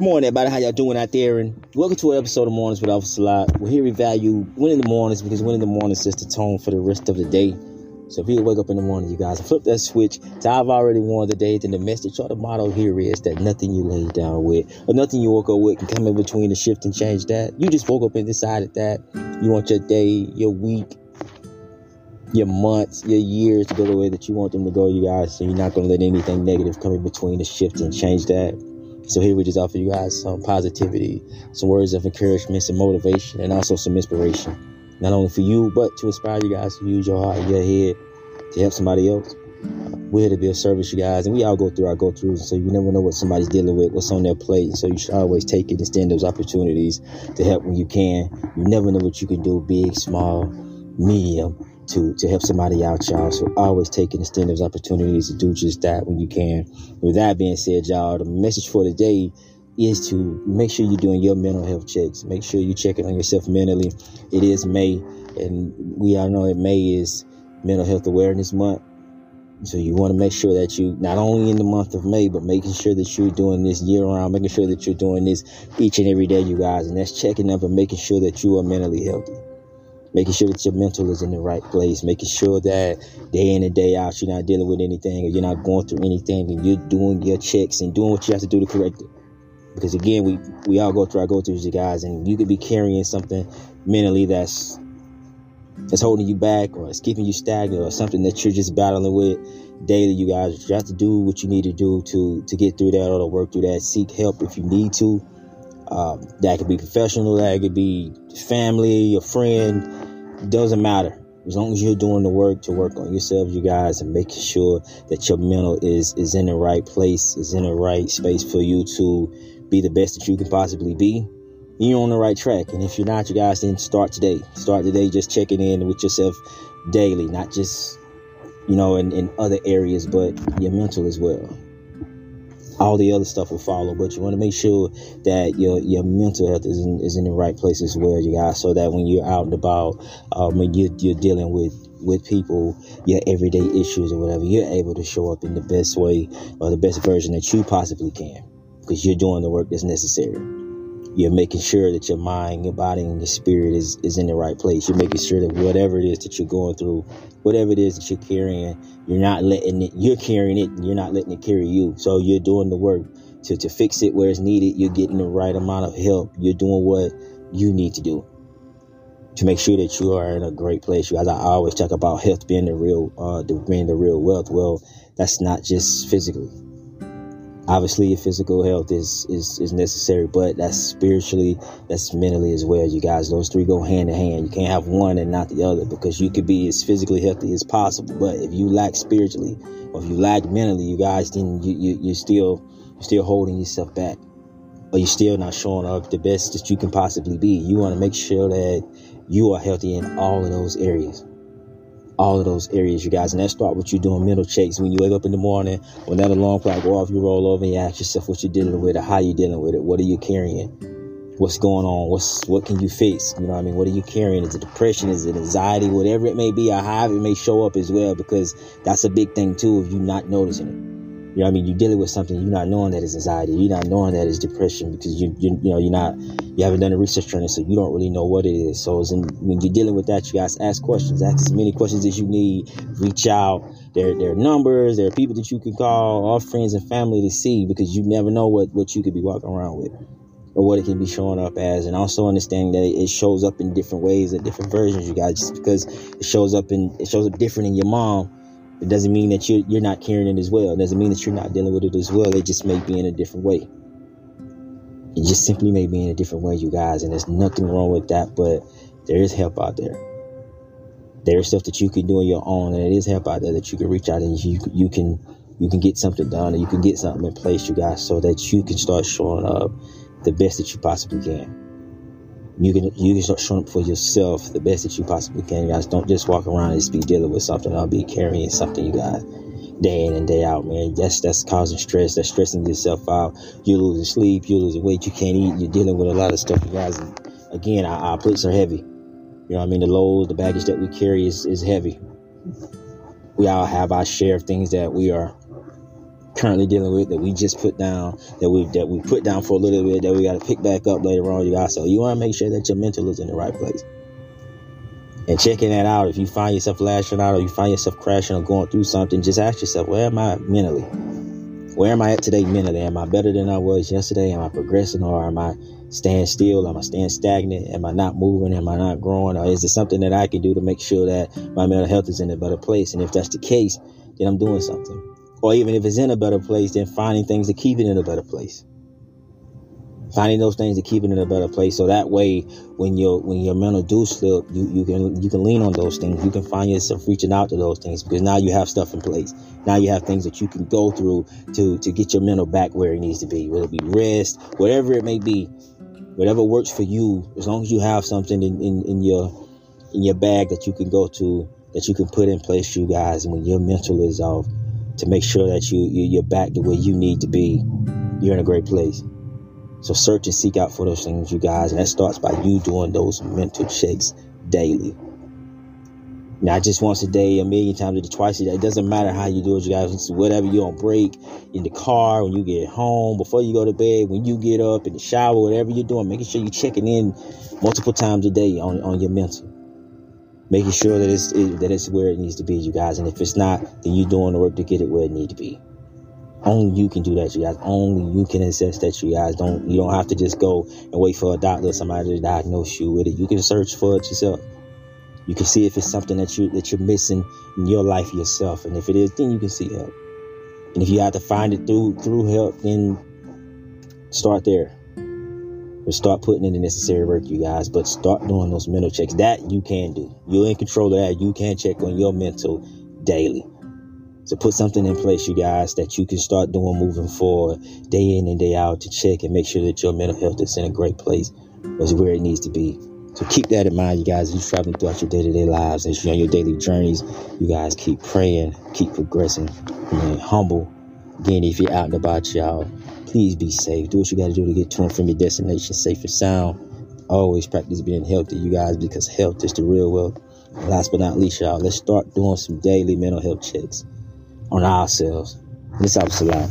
Good morning, everybody. How y'all doing out there? And welcome to an episode of Mornings with Officer Lot. We're here we value winning the mornings because winning the mornings sets the tone for the rest of the day. So if you wake up in the morning, you guys, flip that switch to I've already won the day, then the message or the motto here is that nothing you lay down with or nothing you woke up with can come in between the shift and change that. You just woke up and decided that you want your day, your week, your months, your years to go the way that you want them to go, you guys. So you're not going to let anything negative come in between the shift and change that. So here we just offer you guys some positivity, some words of encouragement, some motivation, and also some inspiration. Not only for you, but to inspire you guys to use your heart and your head to help somebody else. We're here to be a service, you guys, and we all go through our go throughs. So you never know what somebody's dealing with, what's on their plate. So you should always take it and stand those opportunities to help when you can. You never know what you can do, big, small, medium to to help somebody out, y'all. So always take and extend those opportunities to do just that when you can. With that being said, y'all, the message for today is to make sure you're doing your mental health checks. Make sure you're checking on yourself mentally. It is May, and we all know that May is Mental Health Awareness Month. So you want to make sure that you not only in the month of May, but making sure that you're doing this year round, making sure that you're doing this each and every day, you guys, and that's checking up and making sure that you are mentally healthy making sure that your mental is in the right place, making sure that day in and day out you're not dealing with anything or you're not going through anything and you're doing your checks and doing what you have to do to correct it. Because again, we we all go through our go throughs, you guys, and you could be carrying something mentally that's that's holding you back or it's keeping you stagnant or something that you're just battling with daily, you guys. You have to do what you need to do to to get through that or to work through that. Seek help if you need to. Um, that could be professional, that could be family, a friend, doesn't matter. As long as you're doing the work to work on yourself, you guys, and making sure that your mental is is in the right place, is in the right space for you to be the best that you can possibly be, you're on the right track. And if you're not, you guys, then start today. Start today just checking in with yourself daily, not just, you know, in, in other areas, but your mental as well all the other stuff will follow. But you want to make sure that your your mental health is in, is in the right place as well, you guys, so that when you're out and about, um, when you're, you're dealing with with people, your everyday issues or whatever, you're able to show up in the best way or the best version that you possibly can because you're doing the work that's necessary. You're making sure that your mind, your body, and your spirit is, is in the right place. You're making sure that whatever it is that you're going through, whatever it is that you're carrying, you're not letting it, you're carrying it, and you're not letting it carry you. So you're doing the work to, to fix it where it's needed. You're getting the right amount of help. You're doing what you need to do to make sure that you are in a great place. You guys, I always talk about health being the real, uh, the, being the real wealth. Well, that's not just physically obviously your physical health is, is is necessary but that's spiritually that's mentally as well you guys. Those three go hand in hand. You can't have one and not the other because you could be as physically healthy as possible. But if you lack spiritually or if you lack mentally you guys then you, you you're still you're still holding yourself back. Or you're still not showing up the best that you can possibly be. You want to make sure that you are healthy in all of those areas all of those areas, you guys. And that start with you doing mental checks. When you wake up in the morning, when that alarm clock go off, you roll over and you ask yourself what you're dealing with or how you're dealing with it. What are you carrying? What's going on? What's what can you fix? You know what I mean? What are you carrying? Is it depression? Is it anxiety? Whatever it may be, or however it may show up as well, because that's a big thing too if you're not noticing it. You know what I mean? You're dealing with something, you're not knowing that it's anxiety. You're not knowing that it's depression because you, you, you know, you're not, you haven't done the research on it, so you don't really know what it is. So in, when you're dealing with that, you guys ask questions, ask as many questions as you need, reach out. There, there are numbers, there are people that you can call, all friends and family to see because you never know what, what you could be walking around with or what it can be showing up as and also understanding that it shows up in different ways and different versions you guys just because it shows up in it shows up different in your mom it doesn't mean that you're, you're not carrying it as well. It doesn't mean that you're not dealing with it as well. It just may be in a different way. It just simply may be in a different way, you guys. And there's nothing wrong with that, but there is help out there. There's stuff that you can do on your own, and it is help out there that you can reach out and you you can you can get something done, and you can get something in place, you guys, so that you can start showing up the best that you possibly can you can you can start showing up for yourself the best that you possibly can. You guys don't just walk around and just be dealing with something. I'll be carrying something, you guys, day in and day out, man. That's that's causing stress. That's stressing yourself out. You're losing sleep. You're losing weight. You can't eat. You're dealing with a lot of stuff, you guys. Again, our, our plates are heavy. You know what I mean? The load, the baggage that we carry is, is heavy. We all have our share of things that we are currently dealing with that we just put down that we that we put down for a little bit that we got to pick back up later on you guys so you want to make sure that your mental is in the right place and checking that out. If you find yourself lashing out or you find yourself crashing or going through something just ask yourself where am i mentally? Where am i at today mentally? Am i better than i was yesterday? Am i progressing or am i staying still? Am i staying stagnant? Am i not moving? Am i not growing? Or is there something that i can do to make sure that my mental health is in a better place? And if that's the case then i'm doing something. Or even if it's in a better place, then finding things to keep it in a better place. Finding those things to keep it in a better place, so that way, when your when your mental do slip, you, you can you can lean on those things. You can find yourself reaching out to those things because now you have stuff in place. Now you have things that you can go through to to get your mental back where it needs to be, whether it be rest, whatever it may be, whatever works for you. As long as you have something in, in, in your in your bag that you can go to, that you can put in place, you guys, and when your mental is off to make sure that you, you are back to where you need to be. You're in a great place. So search and seek out for those things, you guys, and that starts by you doing those mental checks daily. Not just once a day, a million times twice a day. It doesn't matter how you do it, you guys. It's Whatever you're on break, in the car, when you get home, before you go to bed, when you get up, in the shower, whatever you're doing, making sure you're checking in multiple times a day on, on your mental making sure that it's it, that it's where it needs to be, you guys. And if it's not, then you're doing the work to get it where it needs to be. Only you can do that, you guys. Only you can assess that, you guys. Don't you don't have to just go and wait for a doctor or somebody to diagnose you with it. You can search for it yourself. You can see if it's something that you that you're missing in your life yourself, and if it is, then you can seek help. And if you have to find it through through help, then start there but start putting in the necessary work, you guys. But start doing those mental checks. That you can do. You're in control of that. You can check on your mental daily. So put something in place, you guys, that you can start doing moving forward, day in and day out, to check and make sure that your mental health is in a great place, is where it needs to be. So keep that in mind, you guys. As you're traveling throughout your day-to-day lives, as you're on your daily journeys, you guys keep praying, keep progressing, remain humble. Again, if you're out and about, y'all, Please be safe. Do what you got to do to get to and from your destination safe and sound. Always practice being healthy, you guys, because health is the real wealth. Last but not least, y'all, let's start doing some daily mental health checks on ourselves. This episode.